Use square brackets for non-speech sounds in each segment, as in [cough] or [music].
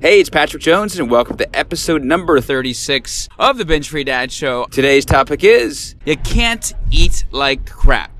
Hey, it's Patrick Jones, and welcome to episode number 36 of the Binge Free Dad Show. Today's topic is You can't eat like crap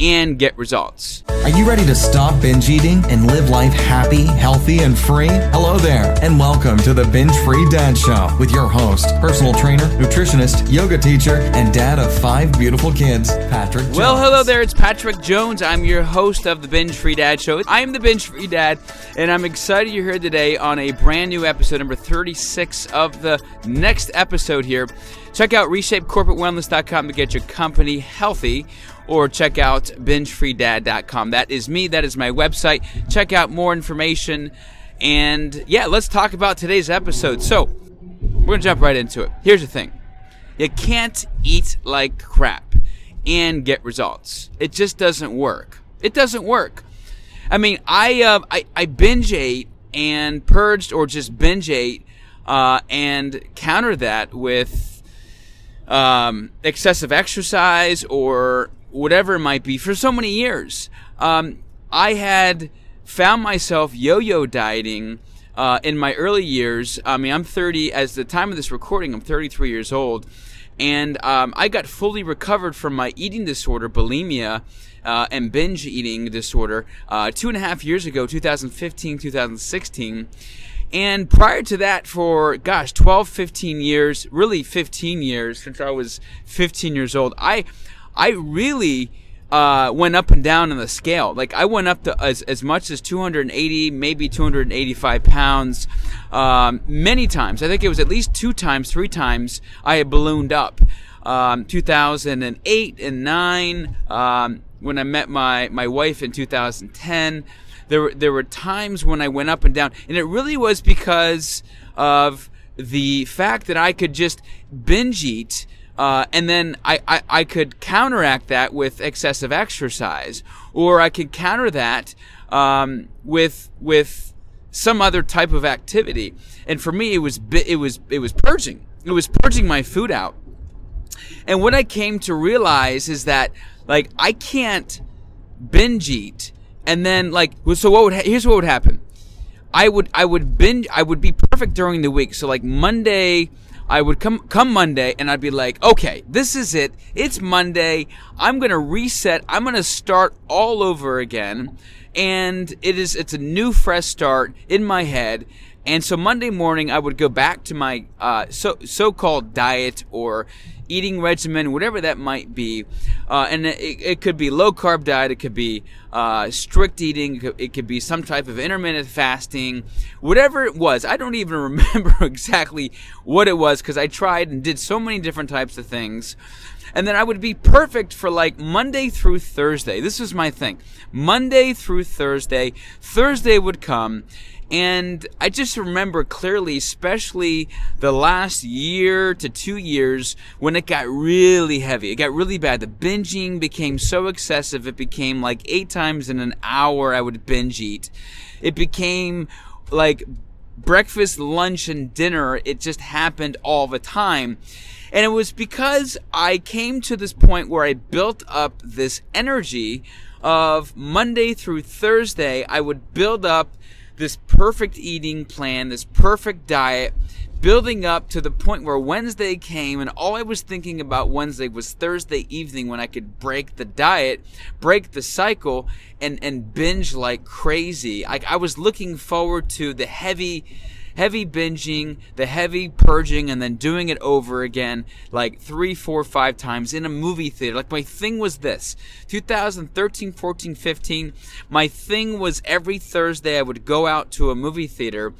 and get results. Are you ready to stop binge eating and live life happy, healthy, and free? Hello there, and welcome to the Binge Free Dad Show with your host, personal trainer, nutritionist, yoga teacher, and dad of five beautiful kids, Patrick Jones. Well, hello there, it's Patrick Jones. I'm your host of the Binge Free Dad Show. I am the Binge Free Dad, and I'm excited you're here today on a brand new episode, number 36 of the next episode here. Check out reshapecorporatewellness.com to get your company healthy or check out bingefreedad.com. That is me, that is my website. Check out more information. And yeah, let's talk about today's episode. So, we're going to jump right into it. Here's the thing you can't eat like crap and get results, it just doesn't work. It doesn't work. I mean, I, uh, I, I binge ate and purged or just binge ate uh, and counter that with um, excessive exercise or whatever it might be for so many years. Um, I had found myself yo-yo dieting uh, in my early years. I mean, I'm 30. As the time of this recording, I'm 33 years old, and um, I got fully recovered from my eating disorder, bulimia. Uh, and binge eating disorder uh, two and a half years ago, 2015, 2016. And prior to that, for gosh, 12, 15 years, really 15 years since I was 15 years old, I I really uh, went up and down on the scale. Like I went up to as, as much as 280, maybe 285 pounds, um, many times. I think it was at least two times, three times I had ballooned up. Um, 2008 and nine, um, when I met my my wife in 2010, there were there were times when I went up and down, and it really was because of the fact that I could just binge eat uh, and then I, I, I, could counteract that with excessive exercise, or I could counter that um, with with some other type of activity. And for me, it was it was it was purging. It was purging my food out. And what I came to realize is that like I can't binge eat and then like so what would ha- here's what would happen. I would I would binge I would be perfect during the week. So like Monday I would come come Monday and I'd be like, okay, this is it. It's Monday. I'm gonna reset. I'm gonna start all over again, and it is it's a new fresh start in my head. And so Monday morning, I would go back to my uh, so so-called diet or eating regimen, whatever that might be. Uh, and it, it, could be low carb diet, it could be uh, strict eating, it could, it could, be some type of intermittent fasting, whatever it was. I don't even [laughs] remember exactly what it was because I tried and did so many different types of things. And then I would be perfect for like Monday through Thursday. This was my thing. Monday through Thursday. Thursday would come and I just remember clearly, especially the last year to two years, when it got really heavy. It got really bad. The binging became so excessive, it became like eight times in an hour I would binge eat. It became like breakfast, lunch, and dinner. It just happened all the time. And it was because I came to this point where I built up this energy of Monday through Thursday, I would build up this perfect eating plan, this perfect diet, building up to the point where Wednesday came and all I was thinking about Wednesday was Thursday evening when I could break the diet, break the cycle, and, and binge like crazy. I, I was looking forward to the heavy heavy binging, the heavy purging, and then doing it over again like three, four, five times in a movie theater. Like my thing was this 2013, 14, 15. My thing was every Thursday I would go out to a movie theater.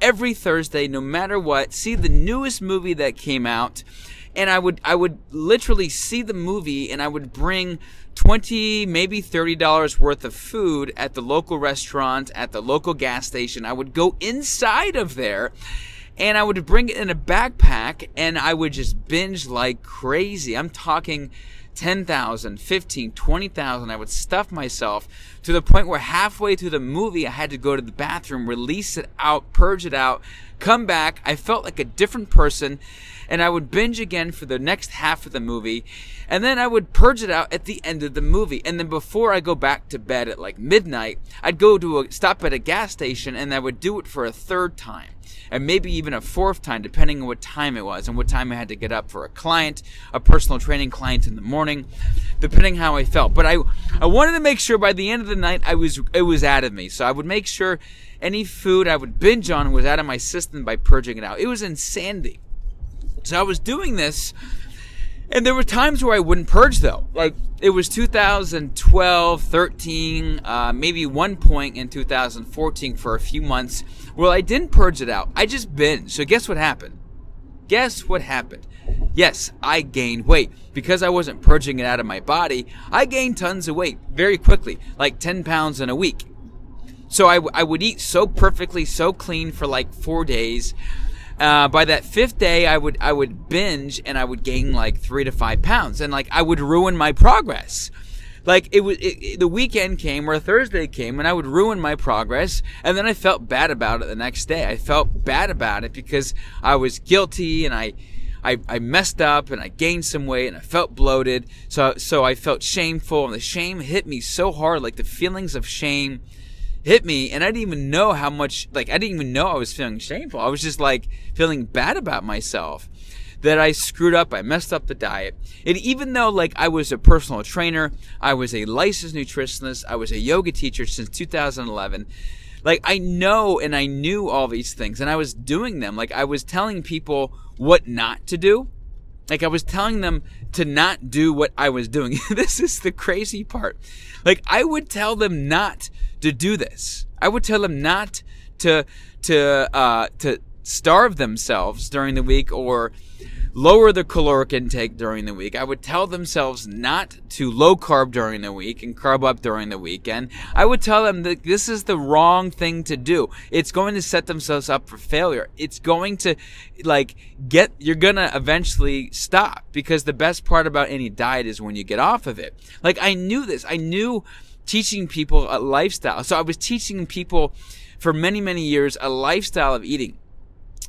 Every Thursday, no matter what, see the newest movie that came out and I would I would literally see the movie and I would bring 20 maybe 30 dollars worth of food at the local restaurant at the local gas station I would go inside of there and I would bring it in a backpack and I would just binge like crazy I'm talking 10,000, 15, 20,000. I would stuff myself to the point where halfway through the movie I had to go to the bathroom, release it out, purge it out, come back. I felt like a different person and I would binge again for the next half of the movie, and then I would purge it out at the end of the movie. And then before I go back to bed at like midnight, I'd go to a stop at a gas station and I would do it for a third time. and maybe even a fourth time, depending on what time it was and what time I had to get up for a client, a personal training client in the morning, depending how I felt. But I, I wanted to make sure by the end of the night I was it was out of me. So I would make sure any food I would binge on was out of my system by purging it out. It was insanity. So I was doing this and there were times where I wouldn't purge though. Like it was 2012, 13, uh, maybe one point in 2014 for a few months Well, I didn't purge it out. I just binged. So guess what happened? Guess what happened? Yes, I gained weight. Because I wasn't purging it out of my body, I gained tons of weight very quickly, like 10 pounds in a week. So I, I would eat so perfectly, so clean for like four days uh, by that fifth day, I would I would binge and I would gain like three to five pounds, and like I would ruin my progress. Like it was it, it, the weekend came or Thursday came, and I would ruin my progress, and then I felt bad about it the next day. I felt bad about it because I was guilty and I. I, I messed up and I gained some weight and I felt bloated. So so I felt shameful and the shame hit me so hard, like the feelings of shame hit me and I didn't even know how much like I didn't even know I was feeling shameful. I was just like feeling bad about myself that I screwed up, I messed up the diet. And even though like I was a personal trainer, I was a licensed nutritionist, I was a yoga teacher since 2011, like I know and I knew all these things and I was doing them. Like I was telling people what not to do. Like I was telling them to not do what I was doing. [laughs] this is the crazy part. Like I would tell them not to do this. I would tell them not to to uh, to starve themselves during the week or lower the caloric intake during the week. I would tell themselves not to low carb during the week and carb up during the weekend. I would tell them that this is the wrong thing to do. It's going to set themselves up for failure. It's going to like get you're going to eventually stop because the best part about any diet is when you get off of it. Like I knew this. I knew teaching people a lifestyle. So I was teaching people for many, many years a lifestyle of eating.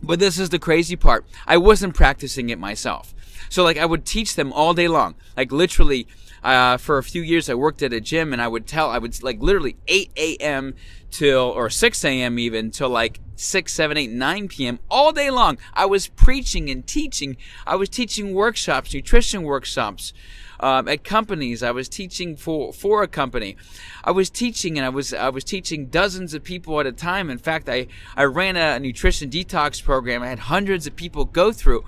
But this is the crazy part. I wasn't practicing it myself. So like I would teach them all day long. Like literally, uh, for a few years I worked at a gym and I would tell, I would like literally 8 a.m. till, or 6 a.m. even till like 6, 7, 8, 9 p.m. all day long. I was preaching and teaching. I was teaching workshops, nutrition workshops, um, at companies. I was teaching for for a company. I was teaching and I was I was teaching dozens of people at a time. In fact, I I ran a nutrition detox program. I had hundreds of people go through.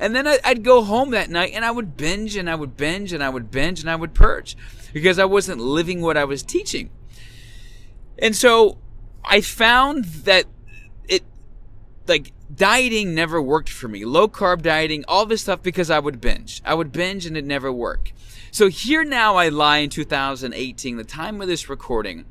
And then I'd go home that night and I would binge and I would binge and I would binge and I would purge because I wasn't living what I was teaching. And so I found that it, like, dieting never worked for me. Low carb dieting, all this stuff because I would binge. I would binge and it never worked. So here now I lie in 2018, the time of this recording,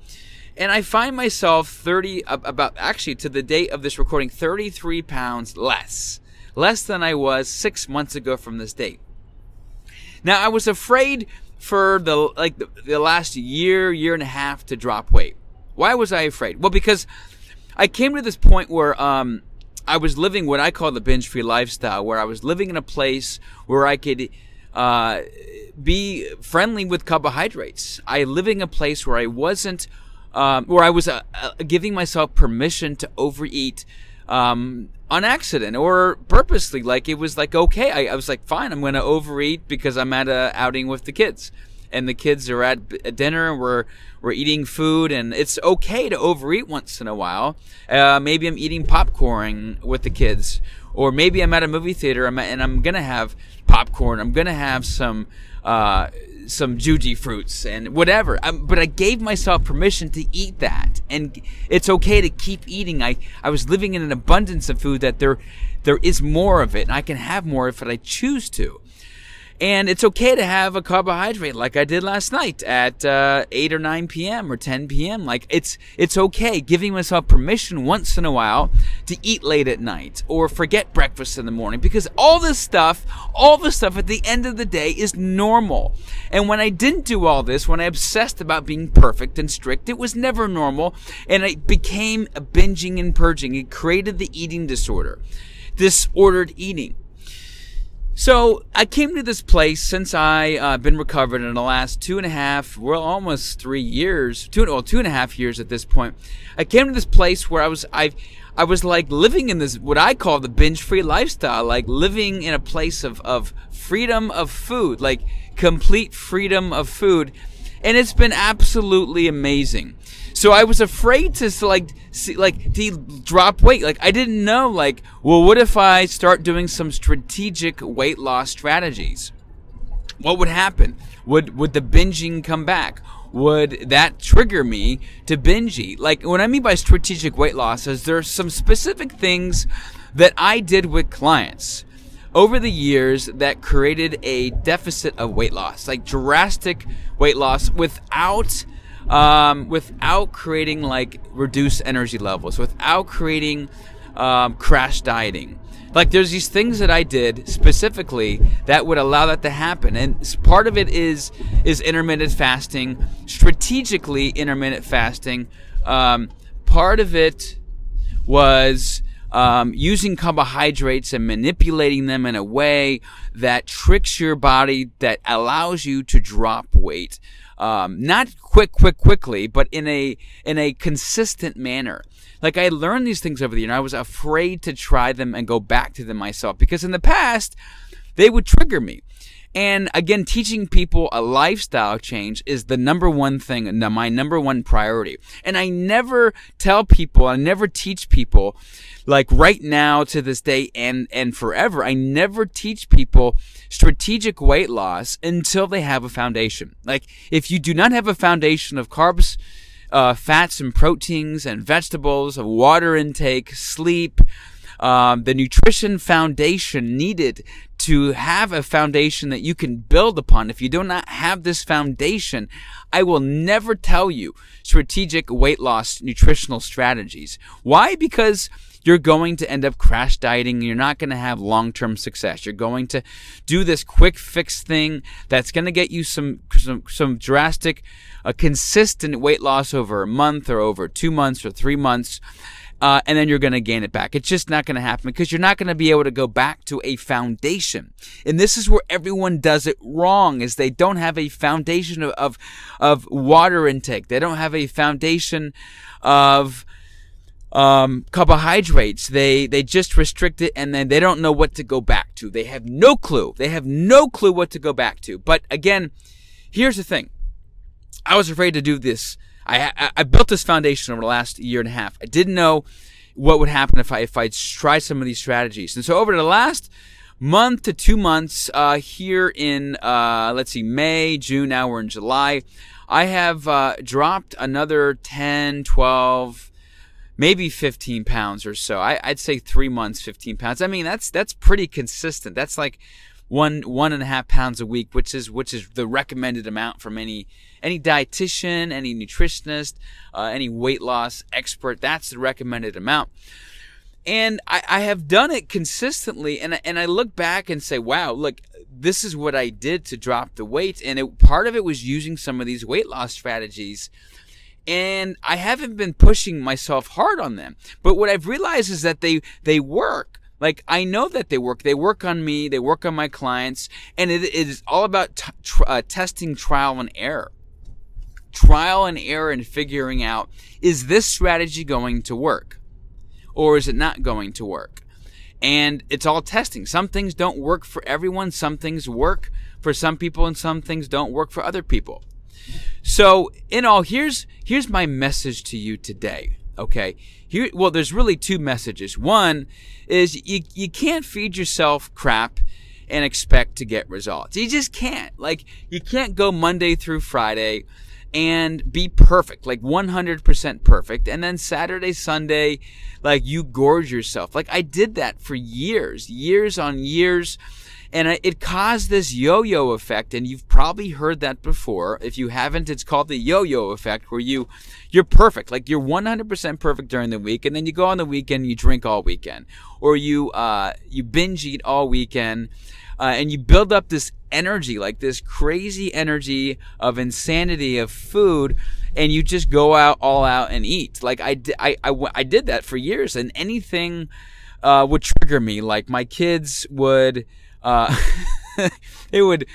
and I find myself 30, about actually to the date of this recording, 33 pounds less. Less than I was six months ago from this date. Now I was afraid for the like the, the last year, year and a half to drop weight. Why was I afraid? Well, because I came to this point where um, I was living what I call the binge free lifestyle, where I was living in a place where I could uh, be friendly with carbohydrates. I living a place where I wasn't, um, where I was uh, uh, giving myself permission to overeat um, on accident or purposely. Like it was like okay, I, I was like fine, I'm going to overeat because I'm at a outing with the kids, and the kids are at dinner. And we're we're eating food, and it's okay to overeat once in a while. Uh, maybe I'm eating popcorn with the kids, or maybe I'm at a movie theater and I'm gonna have popcorn. I'm gonna have some uh, some Jujyfruits and whatever. Um, but I gave myself permission to eat that, and it's okay to keep eating. I I was living in an abundance of food that there there is more of it, and I can have more if I choose to. And it's okay to have a carbohydrate like I did last night at uh, 8 or 9 p.m. or 10 p.m. Like it's it's okay giving myself permission once in a while to eat late at night or forget breakfast in the morning because all this stuff, all the stuff at the end of the day is normal. And when I didn't do all this, when I obsessed about being perfect and strict, it was never normal and it became binging and purging. It created the eating disorder, disordered eating. So I came to this place since I uh, been recovered in the last two and a half, well, almost three years, two well, two and a half years at this point. I came to this place where I was I've I was like living in this what I call the binge free lifestyle, like living in a place of, of freedom of food, like complete freedom of food. And it's been absolutely amazing. So I was afraid to like see, like to drop weight. Like I didn't know like, well, what if I start doing some strategic weight loss strategies? What would happen? Would would the binging come back? would that trigger me to binge eat? Like, what I mean by strategic weight loss is there are some specific things that I did with clients over the years that created a deficit of weight loss, like drastic weight loss without. Um, without creating like reduced energy levels, without creating um, crash dieting, like there's these things that I did specifically that would allow that to happen. And part of it is is intermittent fasting, strategically intermittent fasting. Um, part of it was um, using carbohydrates and manipulating them in a way that tricks your body, that allows you to drop weight. Um, not quick, quick, quickly, but in a in a consistent manner. Like I learned these things over the year, and I was afraid to try them and go back to them myself because in the past they would trigger me. And again, teaching people a lifestyle change is the number one thing, my number one priority. And I never tell people, I never teach people, like right now to this day and, and forever, I never teach people strategic weight loss until they have a foundation. Like if you do not have a foundation of carbs, uh, fats and proteins and vegetables, water intake, sleep, um, the nutrition foundation needed to have a foundation that you can build upon. If you do not have this foundation, I will never tell you strategic weight loss nutritional strategies. Why? Because you're going to end up crash dieting. You're not going to have long term success. You're going to do this quick fix thing that's going to get you some, some, some drastic, uh, consistent weight loss over a month or over two months or three months. Uh, and then you're going to gain it back. It's just not going to happen because you're not going to be able to go back to a foundation. And this is where everyone does it wrong: is they don't have a foundation of of, of water intake. They don't have a foundation of um, carbohydrates. They they just restrict it and then they don't know what to go back to. They have no clue. They have no clue what to go back to. But again, here's the thing. I was afraid to do this. I, I, I built this foundation over the last year and a half. I didn't know what would happen if I if I tried some of these strategies. And so over the last month to two months uh, here in uh, let's see May, June. Now we're in July. I have uh, dropped another 10, 12 maybe 15 pounds or so. I, would say three months, 15 pounds. I mean, that's that's pretty consistent. That's like one one and a half pounds a week, which is which is the recommended amount from any any dietitian, any nutritionist, uh, any weight loss expert. That's the recommended amount. And I, I have done it consistently, and and I look back and say, wow, look, this is what I did to drop the weight, and it, part of it was using some of these weight loss strategies and I haven't been pushing myself hard on them. But what I've realized is that they they work. Like I know that they work. They work on me. They work on my clients, and it, it is all about t- tr- uh, testing trial and error. Trial and error and figuring out is this strategy going to work, or is it not going to work? And it's all testing. Some things don't work for everyone. Some things work for some people, and some things don't work for other people. So, in all, here's here's my message to you today. Okay, here. Well, there's really two messages. One is you you can't feed yourself crap and expect to get results. You just can't. Like you can't go Monday through Friday and be perfect, like 100% perfect. And then Saturday, Sunday, like you gorge yourself. Like I did that for years, years on years and it caused this yo-yo effect and you've probably heard that before. If you haven't it's called the yo-yo effect where you you're perfect. Like you're 100% perfect during the week and then you go on the weekend you drink all weekend. Or you uh, you binge eat all weekend uh, and you build up this energy like this crazy energy of insanity of food and you just go out all out and eat. Like i, I, I, I did that for years and anything uh, would trigger me. Like my kids would uh, [laughs] they would,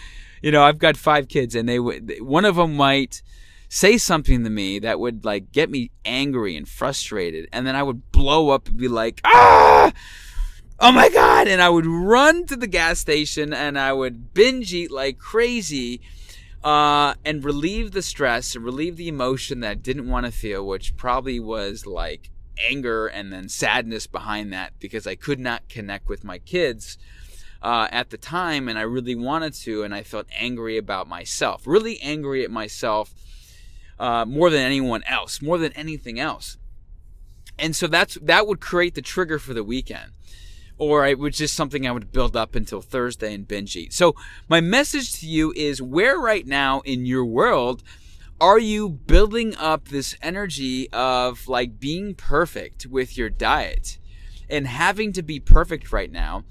you know, I've got five kids, and they would. One of them might say something to me that would like get me angry and frustrated, and then I would blow up and be like, ah. Oh my God! And I would run to the gas station and I would binge eat like crazy uh, and relieve the stress and relieve the emotion that I didn't want to feel, which probably was like anger and then sadness behind that because I could not connect with my kids uh, at the time and I really wanted to, and I felt angry about myself, really angry at myself uh, more than anyone else, more than anything else. And so that's that would create the trigger for the weekend or it was just something I would build up until Thursday and binge eat. So, my message to you is where right now in your world are you building up this energy of like being perfect with your diet and having to be perfect right now?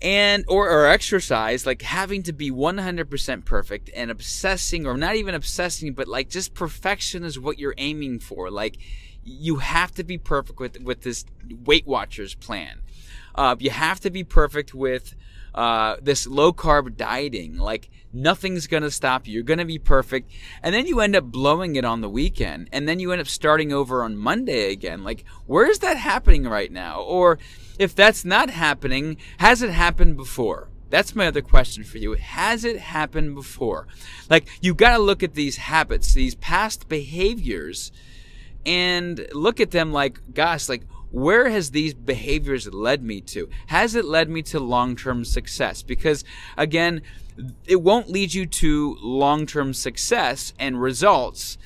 And or, or exercise like having to be 100% perfect and obsessing or not even obsessing but like just perfection is what you're aiming for. Like you have to be perfect with with this weight watchers plan uh, you have to be perfect with uh, this low carb dieting. Like nothing's gonna stop you. You're gonna be perfect, and then you end up blowing it on the weekend, and then you end up starting over on Monday again. Like where is that happening right now? Or if that's not happening, has it happened before? That's my other question for you. Has it happened before? Like you've got to look at these habits, these past behaviors, and look at them like, gosh, like where has these behaviors led me to? Has it led me to long term success? Because again, it won't lead you to long term success and results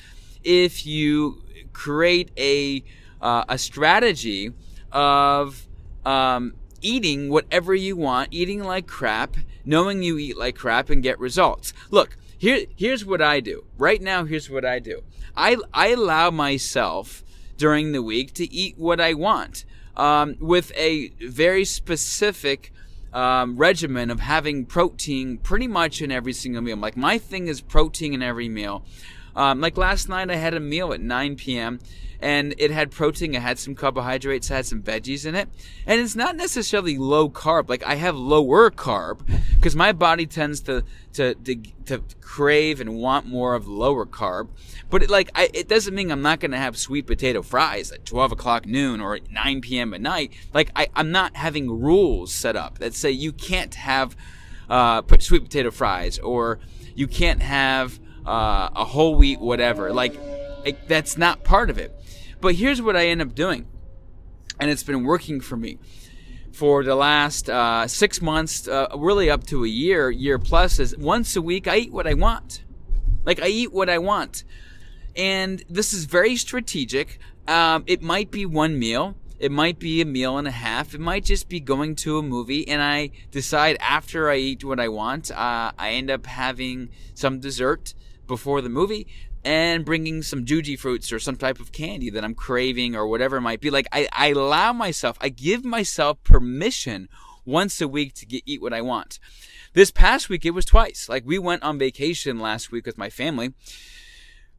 if you create a, uh, a strategy of um, eating whatever you want, eating like crap, knowing you eat like crap, and get results. Look, here, here's what I do. Right now, here's what I do. I, I allow myself during the week to eat what I want um, with a very specific um, regimen of having protein pretty much in every single meal. Like my thing is protein in every meal. Um, like last night, I had a meal at 9 p.m and it had protein, it had some carbohydrates, it had some veggies in it. And it's not necessarily low carb. Like I have lower carb because my body tends to, to to to crave and want more of lower carb. But it, like I, it doesn't mean I'm not going to have sweet potato fries at 12 o'clock noon or 9 p.m. at night. Like I, I'm not having rules set up that say you can't have uh, sweet potato fries or you can't have uh, a whole wheat whatever. Like it, that's not part of it. But here's what I end up doing, and it's been working for me for the last uh, six months, uh, really up to a year, year plus. Is once a week I eat what I want, like I eat what I want, and this is very strategic. Um, it might be one meal. It might be a meal and a half. It might just be going to a movie, and I decide after I eat what I want, uh, I end up having some dessert before the movie and bringing some Jujyfruits or some type of candy that I'm craving or whatever it might be. Like I, I allow myself, I give myself permission once a week to get, eat what I want. This past week it was twice. Like we went on vacation last week with my family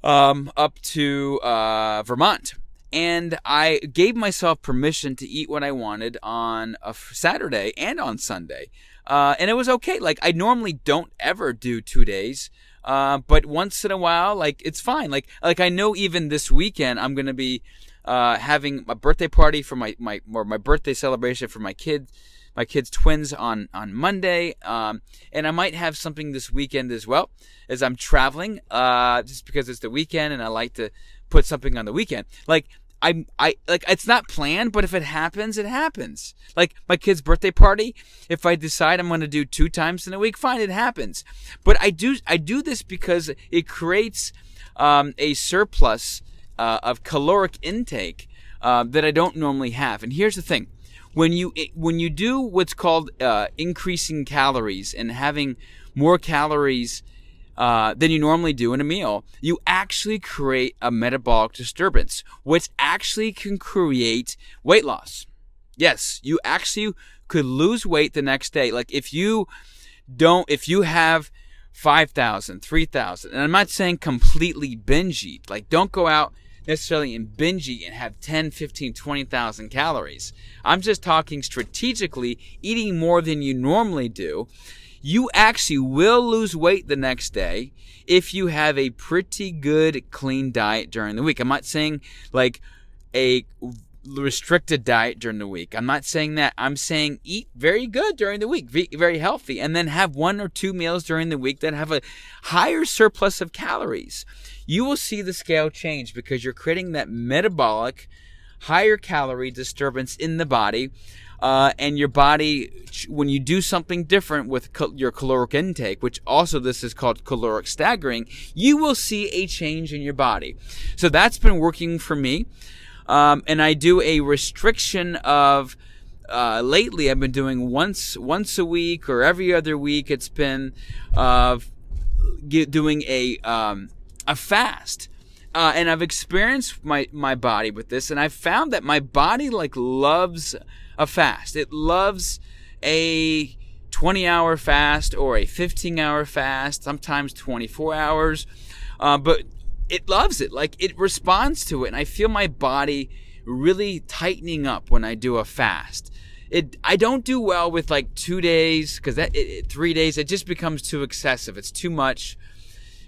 um, up to uh, Vermont. And I gave myself permission to eat what I wanted on a Saturday and on Sunday. Uh, and it was okay. Like I normally don't ever do two days. Uh, but once in a while, like it's fine. Like like I know even this weekend I'm gonna be uh, having a birthday party for my my or my birthday celebration for my kid, my kids twins on on Monday, um, and I might have something this weekend as well as I'm traveling. Uh, just because it's the weekend and I like to put something on the weekend. Like I I like it's not planned, but if it happens, it happens. Like my kid's birthday party, if I decide I'm going to do two times in a week, fine, it happens. But I do I do this because it creates um, a surplus uh, of caloric intake uh, that I don't normally have. And here's the thing: when you when you do what's called uh, increasing calories and having more calories uh, than you normally do in a meal, you actually create a metabolic disturbance, which actually can create weight loss. Yes, you actually could lose weight the next day. Like if you don't, if you have 5,000, 3,000, and I'm not saying completely binge eat, like don't go out necessarily and binge eat and have 10, 15, 20,000 calories. I'm just talking strategically, eating more than you normally do you actually will lose weight the next day if you have a pretty good clean diet during the week. I'm not saying like a restricted diet during the week. I'm not saying that. I'm saying eat very good during the week, very healthy, and then have one or two meals during the week that have a higher surplus of calories. You will see the scale change because you're creating that metabolic, higher calorie disturbance in the body. Uh, and your body, when you do something different with cal- your caloric intake, which also this is called caloric staggering, you will see a change in your body. So that's been working for me. Um, and I do a restriction of. Uh, lately, I've been doing once once a week or every other week. It's been uh, doing a um, a fast. Uh, and I've experienced my, my body with this, and I've found that my body like loves a fast. It loves a 20 hour fast or a 15 hour fast, sometimes 24 hours. Uh, but it loves it. Like it responds to it. And I feel my body really tightening up when I do a fast. It, I don't do well with like two days because that it, three days it just becomes too excessive. It's too much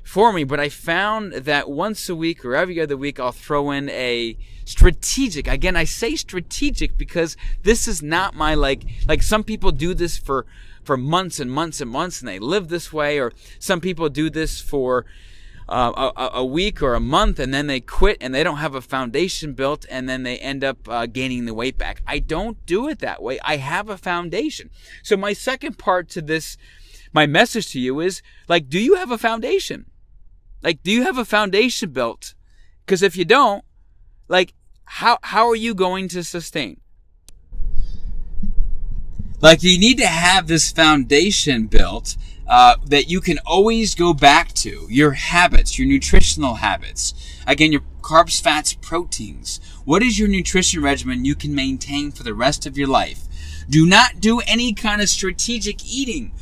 for me. But I found that once a week or every other week I'll throw in a strategic. Again, I say strategic because this is not my like like some people do this for for months and months and months and they live this way, or some people do this for uh, a, a, week or a month and then they quit and they don't have a foundation built and then they end up uh, gaining the weight back. I don't do it that way. I have a foundation. So, my second part to this, my message to you is like, do you have a foundation? Like, do you have a foundation built? Because if you don't, like, how, how are you going to sustain? Like, you need to have this foundation built uh, that you can always go back to your habits, your nutritional habits. Again, your carbs, fats, proteins. What is your nutrition regimen you can maintain for the rest of your life? Do not do any kind of strategic eating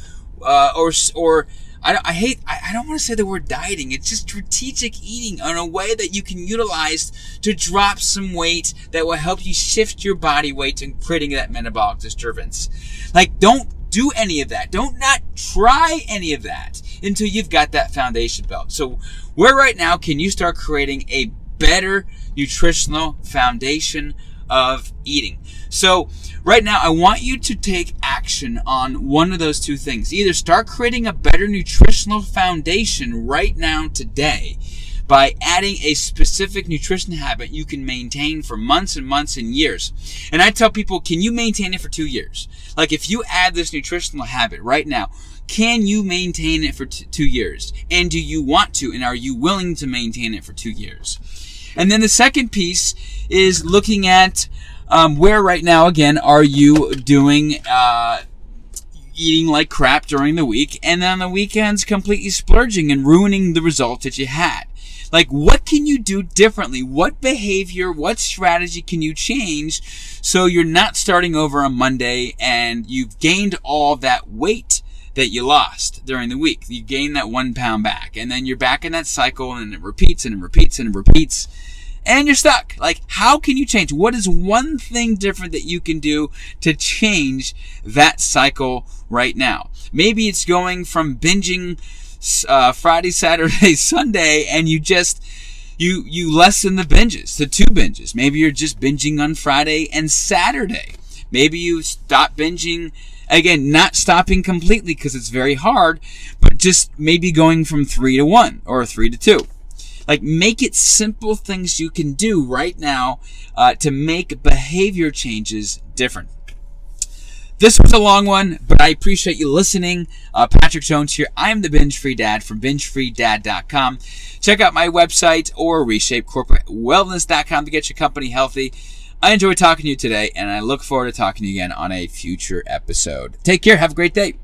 uh, or or I, I hate I, I don't want to say the word dieting. It's just strategic eating in a way that you can utilize to drop some weight that will help you shift your body weight and creating that metabolic disturbance. Like don't do any of that. Don't not try any of that until you've got that foundation built. So where right now can you start creating a better nutritional foundation of eating? So right now I want you to take action on one of those two things. Either start creating a better nutritional foundation right now today by adding a specific nutrition habit you can maintain for months and months and years. And I tell people, can you maintain it for two years? Like if you add this nutritional habit right now, can you maintain it for t- two years? And do you want to? And are you willing to maintain it for two years? And then the second piece is looking at um, where right now, again, are you doing uh, eating like crap during the week, and then on the weekends completely splurging and ruining the result that you had? Like, what can you do differently? What behavior, what strategy can you change so you're not starting over on Monday and you've gained all that weight that you lost during the week? You gain that one pound back, and then you're back in that cycle, and it repeats and it repeats and it repeats and you're stuck. Like, how can you change? What is one thing different that you can do to change that cycle right now? Maybe it's going from binging uh, Friday, [laughs] Saturday, Sunday, and you just you you lessen the binges to two binges. Maybe you're just binging on Friday and Saturday. Maybe you stop binging again, not stopping completely because it's very hard, but just maybe going from three to one or three to two. Like, make it simple things you can do right now uh, to make behavior changes different. This was a long one, but I appreciate you listening. Uh, Patrick Jones here. I am the Binge Free Dad from BingeFreeDad.com. Check out my website or ReshapeCorporateWellness.com to get your company healthy. I enjoyed talking to you today, and I look forward to talking to you again on a future episode. Take care. Have a great day.